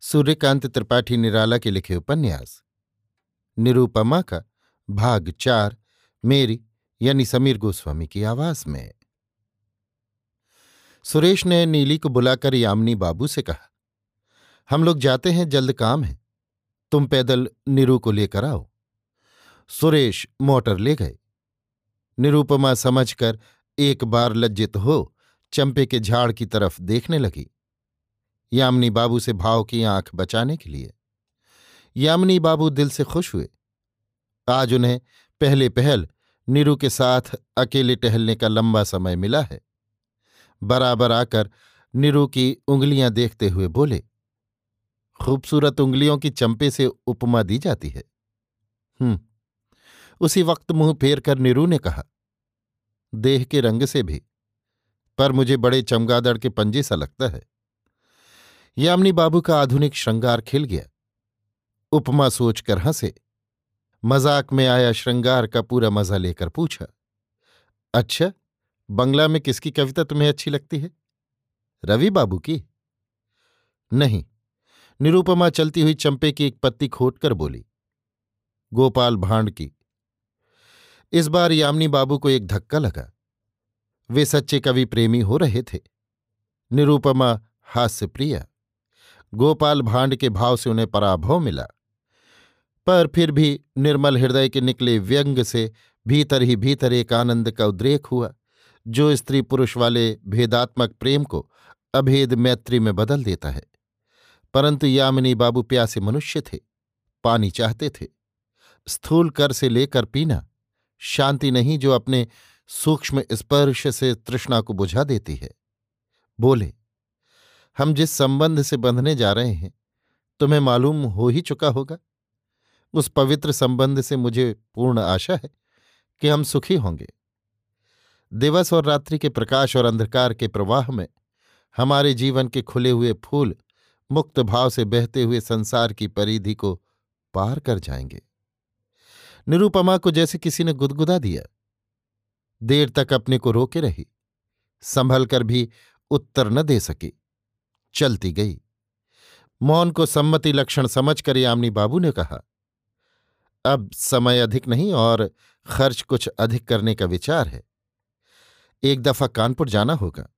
सूर्यकांत त्रिपाठी निराला के लिखे उपन्यास। निरूपमा का भाग चार, मेरी, यानी समीर गोस्वामी की आवाज़ में। सुरेश ने नीली को बुलाकर यामिनी बाबू से कहा, हम लोग जाते हैं, जल्द काम है। तुम पैदल निरू को लेकर आओ। सुरेश मोटर ले गए। निरूपमा समझकर एक बार लज्जित हो चंपे के झाड़ की तरफ़ देखने लगी। यामिनी बाबू से भाव की आँख बचाने के लिए। यामिनी बाबू दिल से खुश हुए। आज उन्हें पहले पहल नीरू के साथ अकेले टहलने का लंबा समय मिला है। बराबर आकर नीरू की उंगलियाँ देखते हुए बोले, खूबसूरत उंगलियों की चंपे से उपमा दी जाती है। हम्म। उसी वक्त मुँह फेर कर नीरू ने कहा, देह के रंग से भी, पर मुझे बड़े चमगादड़ के पंजे सा लगता है। यामिनी बाबू का आधुनिक श्रृंगार खिल गया। उपमा सोचकर हंसे। मज़ाक में आया श्रृंगार का पूरा मज़ा लेकर पूछा अच्छा बंगला में किसकी कविता तुम्हें अच्छी लगती है? रवि बाबू की? नहीं। निरूपमा चलती हुई चंपे की एक पत्ती खोटकर बोली, गोपाल भांड की। इस बार यामिनी बाबू को एक धक्का लगा। वे सच्चे कवि प्रेमी हो रहे थे। निरूपमा हास्य प्रिया गोपाल भांड के भाव से उन्हें पराभव मिला। पर फिर भी निर्मल हृदय के निकले व्यंग से भीतर ही भीतर एक आनंद का उद्रेक हुआ, जो स्त्री पुरुष वाले भेदात्मक प्रेम को अभेद मैत्री में बदल देता है। परंतु यामिनी बाबू प्यासे मनुष्य थे, पानी चाहते थे। स्थूल कर से लेकर पीना, शांति नहीं जो अपने सूक्ष्म स्पर्श से तृष्णा को बुझा देती है। बोले हम जिस संबंध से बंधने जा रहे हैं, तुम्हें मालूम हो ही चुका होगा। उस पवित्र संबंध से मुझे पूर्ण आशा है कि हम सुखी होंगे। दिवस और रात्रि के प्रकाश और अंधकार के प्रवाह में हमारे जीवन के खुले हुए फूल मुक्त भाव से बहते हुए संसार की परिधि को पार कर जाएँगे। निरुपमा को जैसे किसी ने गुदगुदा दिया। देर तक अपने को रोके रही संभल कर भी उत्तर न दे सकी। चलती गई। मौन को सम्मति लक्षण समझकर यामिनी बाबू ने कहा, अब समय अधिक नहीं और खर्च कुछ अधिक करने का विचार है। एक दफ़ा कानपुर जाना होगा।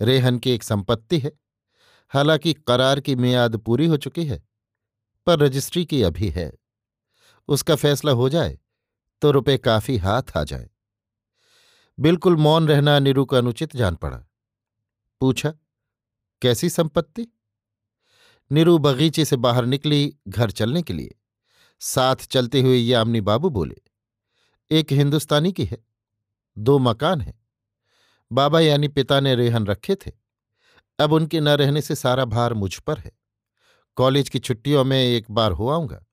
रेहन की एक संपत्ति है। हालाँकि करार की मियाद पूरी हो चुकी है, पर रजिस्ट्री की अभी है। उसका फैसला हो जाए तो रुपए काफ़ी हाथ आ जाए। बिल्कुल मौन रहना निरू को अनुचित जान पड़ा। पूछा कैसी संपत्ति? नीरू बगीचे से बाहर निकली घर चलने के लिए। साथ चलते हुए यामिनी बाबू बोले, एक हिंदुस्तानी की है, दो मकान हैं। बाबा यानी पिता ने रेहन रखे थे। अब उनके न रहने से सारा भार मुझ पर है। कॉलेज की छुट्टियों में एक बार हो आऊँगा,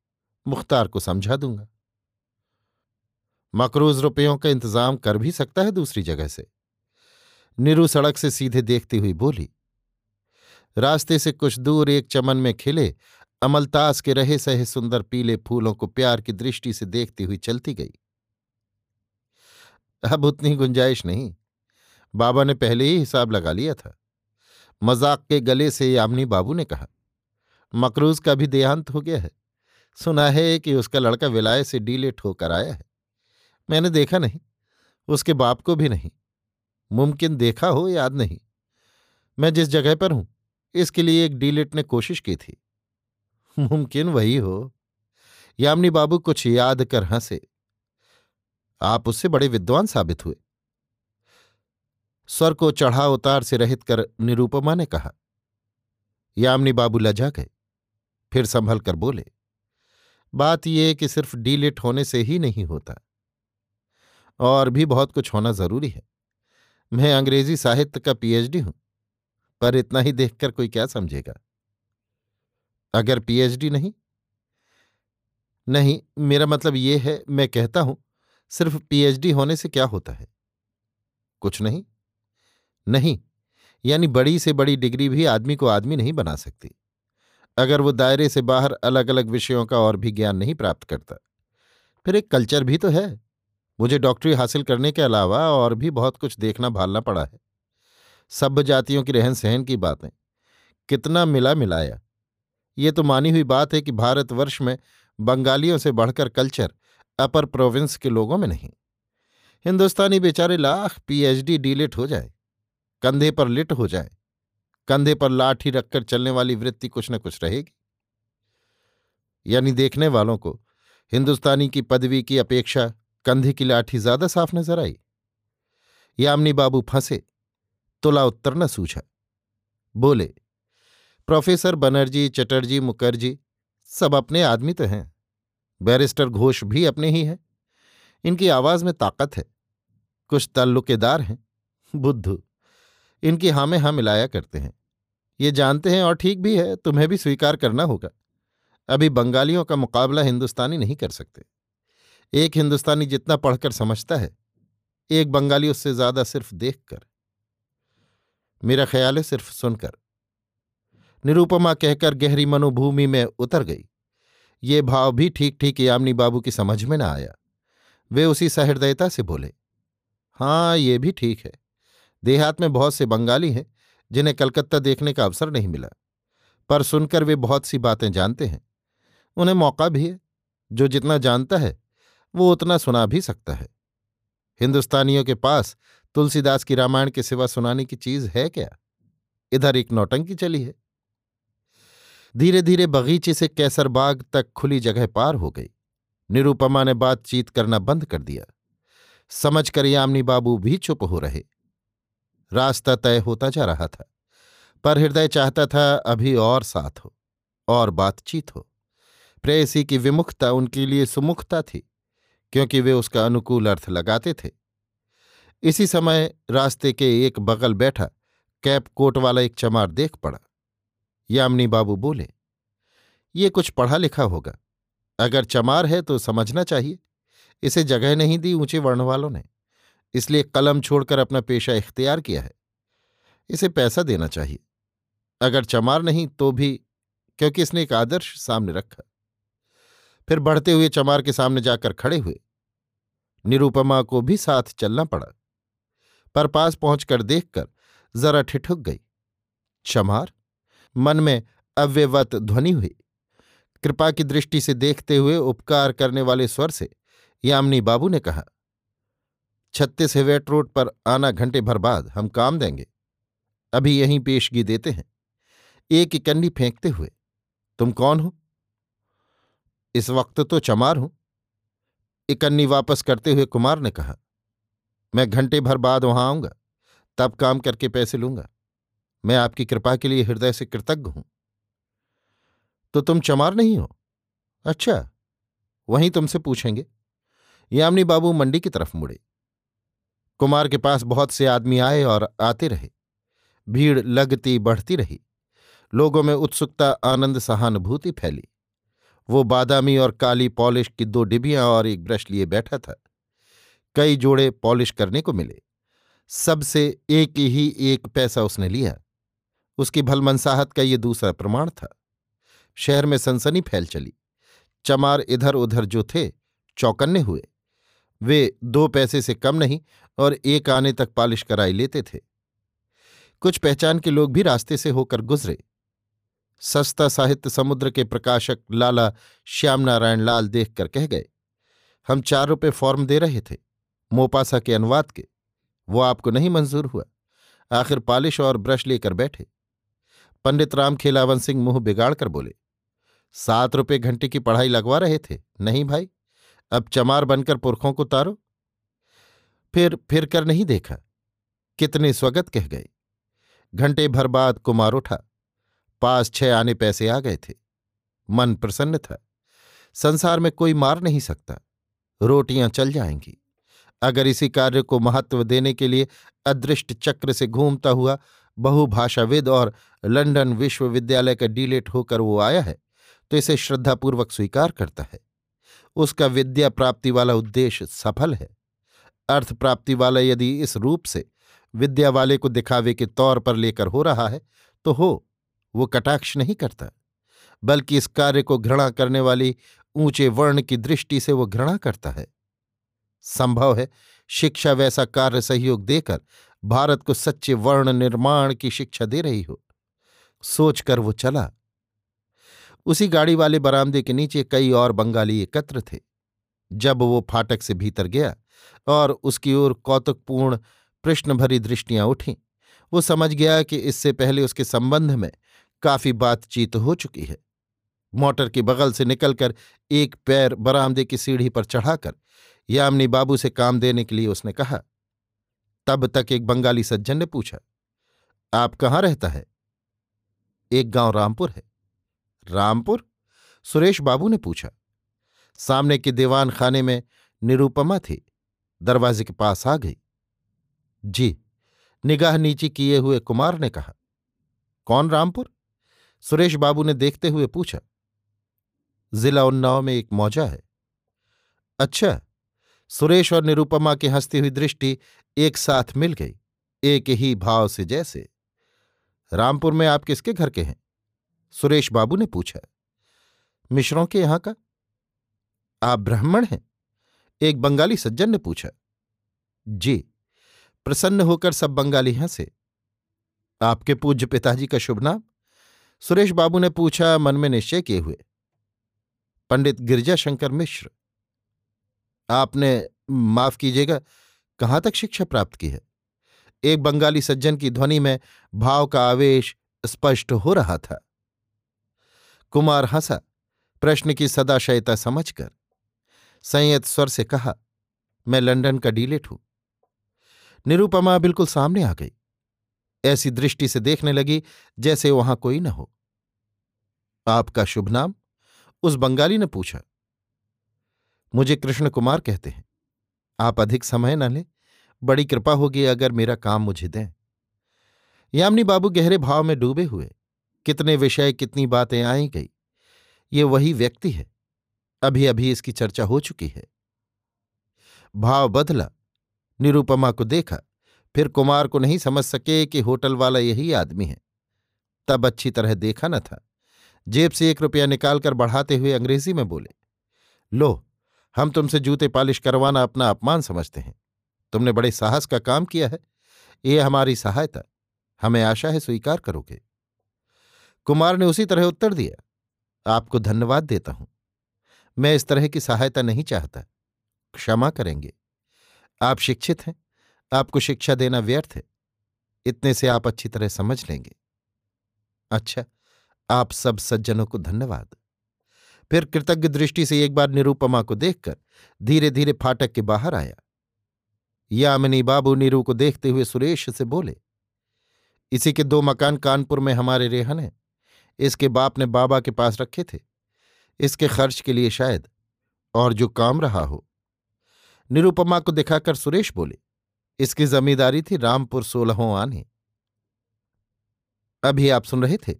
मुख्तार को समझा दूँगा। मकरूज रुपयों का इंतज़ाम कर भी सकता है दूसरी जगह से। नीरू सड़क से सीधे देखती हुई बोली रास्ते से कुछ दूर एक चमन में खिले, अमलतास के रहे सहे सुंदर पीले फूलों को प्यार की दृष्टि से देखती हुई चलती गई। अब उतनी गुंजाइश नहीं। बाबा ने पहले ही हिसाब लगा लिया था। मज़ाक के गले से यामिनी बाबू ने कहा, मकरूज का भी देहांत हो गया है। सुना है कि उसका लड़का विलाय से डीलेट होकर आया है। मैंने देखा नहीं, उसके बाप को भी नहीं। मुमकिन देखा हो याद नहीं। मैं जिस जगह पर हूँ इसके लिए एक डीलेट ने कोशिश की थी। मुमकिन वही हो। यामिनी बाबू कुछ याद कर हंसे। आप उससे बड़े विद्वान साबित हुए। स्वर को चढ़ा उतार से रहित कर निरूपमा ने कहा। यामिनी बाबू लजा गए। फिर संभल कर बोले, बात यह कि सिर्फ़ डीलिट होने से ही नहीं होता। और भी बहुत कुछ होना ज़रूरी है। मैं अंग्रेज़ी साहित्य का पीएचडी हूँ। पर इतना ही देखकर कोई क्या समझेगा? अगर पीएचडी नहीं? नहीं, मेरा मतलब ये है, मैं कहता हूँ, सिर्फ़ पीएचडी होने से क्या होता है? कुछ नहीं। नहीं, यानी बड़ी से बड़ी डिग्री भी आदमी को आदमी नहीं बना सकती। अगर वो दायरे से बाहर अलग अलग विषयों का और भी ज्ञान नहीं प्राप्त करता। फिर एक कल्चर भी तो है। मुझे डॉक्टरी हासिल करने के अलावा और भी बहुत कुछ देखना, भालना पड़ा है। सभ्य जातियों की रहन सहन की बातें। कितना मिला मिलाया ये तो मानी हुई बात है कि भारतवर्ष में बंगालियों से बढ़कर कल्चर अपर प्रोविंस के लोगों में नहीं। हिंदुस्तानी बेचारे लाख पीएचडी डीलिट हो जाए, कंधे पर लिट हो जाए, कंधे पर लाठी रखकर चलने वाली वृत्ति कुछ न कुछ रहेगी। यानी देखने वालों को हिंदुस्तानी की पदवी की अपेक्षा कंधे की लाठी ज़्यादा साफ़ नज़र आई। यामनी बाबू फंसे तुला उत्तर न सूझा। बोले, प्रोफेसर बनर्जी, चटर्जी, मुखर्जी, सब अपने आदमी तो हैं। बैरिस्टर घोष भी अपने ही हैं। इनकी आवाज़ में ताकत है। कुछ तल्लुकेदार हैं। बुद्धू, इनकी हाँ में हाँ मिलाया करते हैं। ये जानते हैं और ठीक भी है, तुम्हें भी स्वीकार करना होगा। अभी बंगालियों का मुकाबला हिंदुस्तानी नहीं कर सकते। एक हिंदुस्तानी जितना पढ़कर समझता है, एक बंगाली उससे ज़्यादा सिर्फ़ देखकर। मेरा ख्याल है सिर्फ़ सुनकर। निरूपमा कहकर गहरी मनोभूमि में उतर गई। ये भाव भी ठीक ठीक यामिनी बाबू की समझ में न आया। वे उसी सहृदयता से बोले हाँ ये भी ठीक है। देहात में बहुत से बंगाली हैं, जिन्हें कलकत्ता देखने का अवसर नहीं मिला। पर सुनकर वे बहुत सी बातें जानते हैं। उन्हें मौका भी है। जो जितना जानता है, वो उतना सुना भी सकता है। हिंदुस्तानियों के पास तुलसीदास की रामायण के सिवा सुनाने की चीज़ है क्या? इधर एक नौटंकी चली है। धीरे धीरे बगीचे से कैसरबाग तक खुली जगह पार हो गई। निरुपमा ने बातचीत करना बंद कर दिया। समझ कर यामनी बाबू भी चुप हो रहे। रास्ता तय होता जा रहा था, पर हृदय चाहता था अभी और साथ हो, और बातचीत हो। प्रेयसी की विमुखता उनके लिए सुमुखता थी, क्योंकि वे उसका अनुकूल अर्थ लगाते थे। इसी समय रास्ते के एक बगल बैठा, कैप कोट वाला एक चमार देख पड़ा। यामिनी बाबू बोले, ये कुछ पढ़ा लिखा होगा। अगर चमार है तो समझना चाहिए। इसे जगह नहीं दी ऊँचे वर्ण वालों ने। इसलिए कलम छोड़कर अपना पेशा इख्तियार किया है। इसे पैसा देना चाहिए। अगर चमार नहीं तो भी, क्योंकि इसने एक आदर्श सामने रखा। फिर बढ़ते हुए चमार के सामने जाकर खड़े हुए। निरूपमा को भी साथ चलना पड़ा। पर पास पहुंचकर देखकर जरा ठिठुक गई। चमार मन में अव्यवत ध्वनि हुई। कृपा की दृष्टि से देखते हुए उपकार करने वाले स्वर से यामिनी बाबू ने कहा, छत्तीस हेवेट रोड पर आना घंटे भर बाद हम काम देंगे। अभी यहीं पेशगी देते हैं। एक इकन्नी फेंकते हुए, तुम कौन हो? इस वक्त तो चमार हूँ। इकन्नी वापस करते हुए कुमार ने कहा मैं घंटे भर बाद वहाँ आऊँगा, तब काम करके पैसे लूँगा। मैं आपकी कृपा के लिए हृदय से कृतज्ञ हूँ। तो तुम चमार नहीं हो? अच्छा वहीं तुमसे पूछेंगे। यामिनी बाबू मंडी की तरफ़ मुड़े। कुमार के पास बहुत से आदमी आए और आते रहे। भीड़ लगती बढ़ती रही। लोगों में उत्सुकता, आनंद, सहानुभूति फैली। वो बादामी और काली पॉलिश की दो डिबियाँ और एक ब्रश लिए बैठा था। कई जोड़े पॉलिश करने को मिले। सबसे एक ही एक पैसा उसने लिया। उसकी भलमनसाहत का ये दूसरा प्रमाण था। शहर में सनसनी फैल चली। चमार इधर उधर जो थे, चौकन्ने हुए। वे दो पैसे से कम नहीं और एक आने तक पालिश कराई लेते थे। कुछ पहचान के लोग भी रास्ते से होकर गुजरे। सस्ता साहित्य समुद्र के प्रकाशक लाला श्याम नारायण लाल देखकर कह गए, हम चार रुपये फॉर्म दे रहे थे। मोपासा के अनुवाद के। वो आपको नहीं मंजूर हुआ। आखिर पालिश और ब्रश लेकर बैठे। पंडित राम खेलावन सिंह मुँह बिगाड़ कर बोले, सात रुपये घंटे की पढ़ाई लगवा रहे थे, नहीं भाई? अब चमार बनकर पुरखों को तारो। फिर फिर कर नहीं देखा। कितने स्वगत कह गए। घंटे भर बाद कुमार उठा। पास छह आने पैसे आ गए थे। मन प्रसन्न था। संसार में कोई मार नहीं सकता। रोटियाँ चल जाएँगी। अगर इसी कार्य को महत्व देने के लिए अदृष्ट चक्र से घूमता हुआ बहुभाषाविद और लंदन विश्वविद्यालय का डीलेट होकर वो आया है तो इसे श्रद्धापूर्वक स्वीकार करता है। उसका विद्या प्राप्ति वाला उद्देश्य सफल है। अर्थ प्राप्ति वाला यदि इस रूप से विद्या वाले को दिखावे के तौर पर लेकर हो रहा है तो हो, वो कटाक्ष नहीं करता, बल्कि इस कार्य को घृणा करने वाली ऊँचे वर्ण की दृष्टि से वो घृणा करता है। संभव है। शिक्षा वैसा कार्य सहयोग देकर भारत को सच्चे वर्ण निर्माण की शिक्षा दे रही हो। सोचकर वो चला। उसी गाड़ी वाले बरामदे के नीचे कई और बंगाली एकत्र थे। जब वो फाटक से भीतर गया और उसकी ओर कौतुकपूर्ण प्रश्न भरी दृष्टियाँ उठीं, वो समझ गया कि इससे पहले उसके संबंध में काफ़ी बातचीत हो चुकी है। मोटर के बगल से निकलकर एक पैर बरामदे की सीढ़ी पर चढ़ाकर यामिनी बाबू से काम देने के लिए उसने कहा, तब तक एक बंगाली सज्जन ने पूछा, आप कहाँ रहता है? एक गाँव रामपुर है। रामपुर? सुरेश बाबू ने पूछा। सामने के दीवान खाने में निरूपमा थी। दरवाजे के पास आ गई। जी, निगाह नीचे किए हुए कुमार ने कहा, कौन रामपुर? सुरेश बाबू ने देखते हुए पूछा, जिला उन्नाव में एक मौजा है। अच्छा सुरेश और निरूपमा की हंसती हुई दृष्टि एक साथ मिल गई, एक ही भाव से जैसे, रामपुर में आप किसके घर के हैं? सुरेश बाबू ने पूछा। मिश्रों के यहाँ का। आप ब्राह्मण हैं? एक बंगाली सज्जन ने पूछा। जी, प्रसन्न होकर सब बंगाली हंसे आपके पूज्य पिताजी का शुभ नाम? सुरेश बाबू ने पूछा, मन में निश्चय किए हुए। पंडित गिरजाशंकर मिश्र। आपने माफ़ कीजिएगा, कहाँ तक शिक्षा प्राप्त की है? एक बंगाली सज्जन की ध्वनि में भाव का आवेश स्पष्ट हो रहा था। कुमार हंसा, प्रश्न की सदाशयता समझकर, संयत स्वर से कहा, मैं लंदन का डीलेट हूँ। निरुपमा बिल्कुल सामने आ गई। ऐसी दृष्टि से देखने लगी, जैसे वहाँ कोई न हो। आपका शुभ नाम? उस बंगाली ने पूछा। मुझे कृष्ण कुमार कहते हैं। आप अधिक समय न लें। बड़ी कृपा होगी अगर मेरा काम मुझे दें। यामिनी बाबू गहरे भाव में डूबे हुए। कितने विषय, कितनी बातें आई गई। ये वही व्यक्ति है। अभी अभी इसकी चर्चा हो चुकी है। भाव बदला। निरूपमा को देखा। फिर कुमार को नहीं समझ सके कि होटल वाला यही आदमी है। तब अच्छी तरह देखा न था। जेब से एक रुपया निकालकर बढ़ाते हुए अंग्रेज़ी में बोले, लो हम तुमसे जूते पालिश करवाना अपना अपमान समझते हैं। तुमने बड़े साहस का काम किया है। ये हमारी सहायता। हमें आशा है स्वीकार करोगे। कुमार ने उसी तरह उत्तर दिया। आपको धन्यवाद देता हूँ। मैं इस तरह की सहायता नहीं चाहता। क्षमा करेंगे। आप शिक्षित हैं। आपको शिक्षा देना व्यर्थ है। इतने से आप अच्छी तरह समझ लेंगे। अच्छा आप सब सज्जनों को धन्यवाद। फिर कृतज्ञ दृष्टि से एक बार निरूपमा को देखकर धीरे धीरे फाटक के बाहर आया। यामिनी बाबू नीरू को देखते हुए सुरेश से बोले, इसी के दो मकान कानपुर में हमारे रेहन हैं। इसके बाप ने बाबा के पास रखे थे। इसके खर्च के लिए शायद और जो काम रहा हो। निरूपमा को दिखाकर सुरेश बोले, इसकी जमींदारी थी रामपुर सोलहों आने। अभी आप सुन रहे थे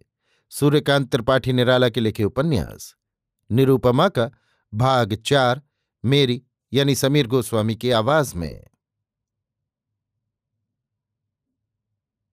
सूर्यकांत त्रिपाठी निराला के लिखे उपन्यास। निरूपमा का भाग चार मेरी यानी समीर गोस्वामी की आवाज़ में।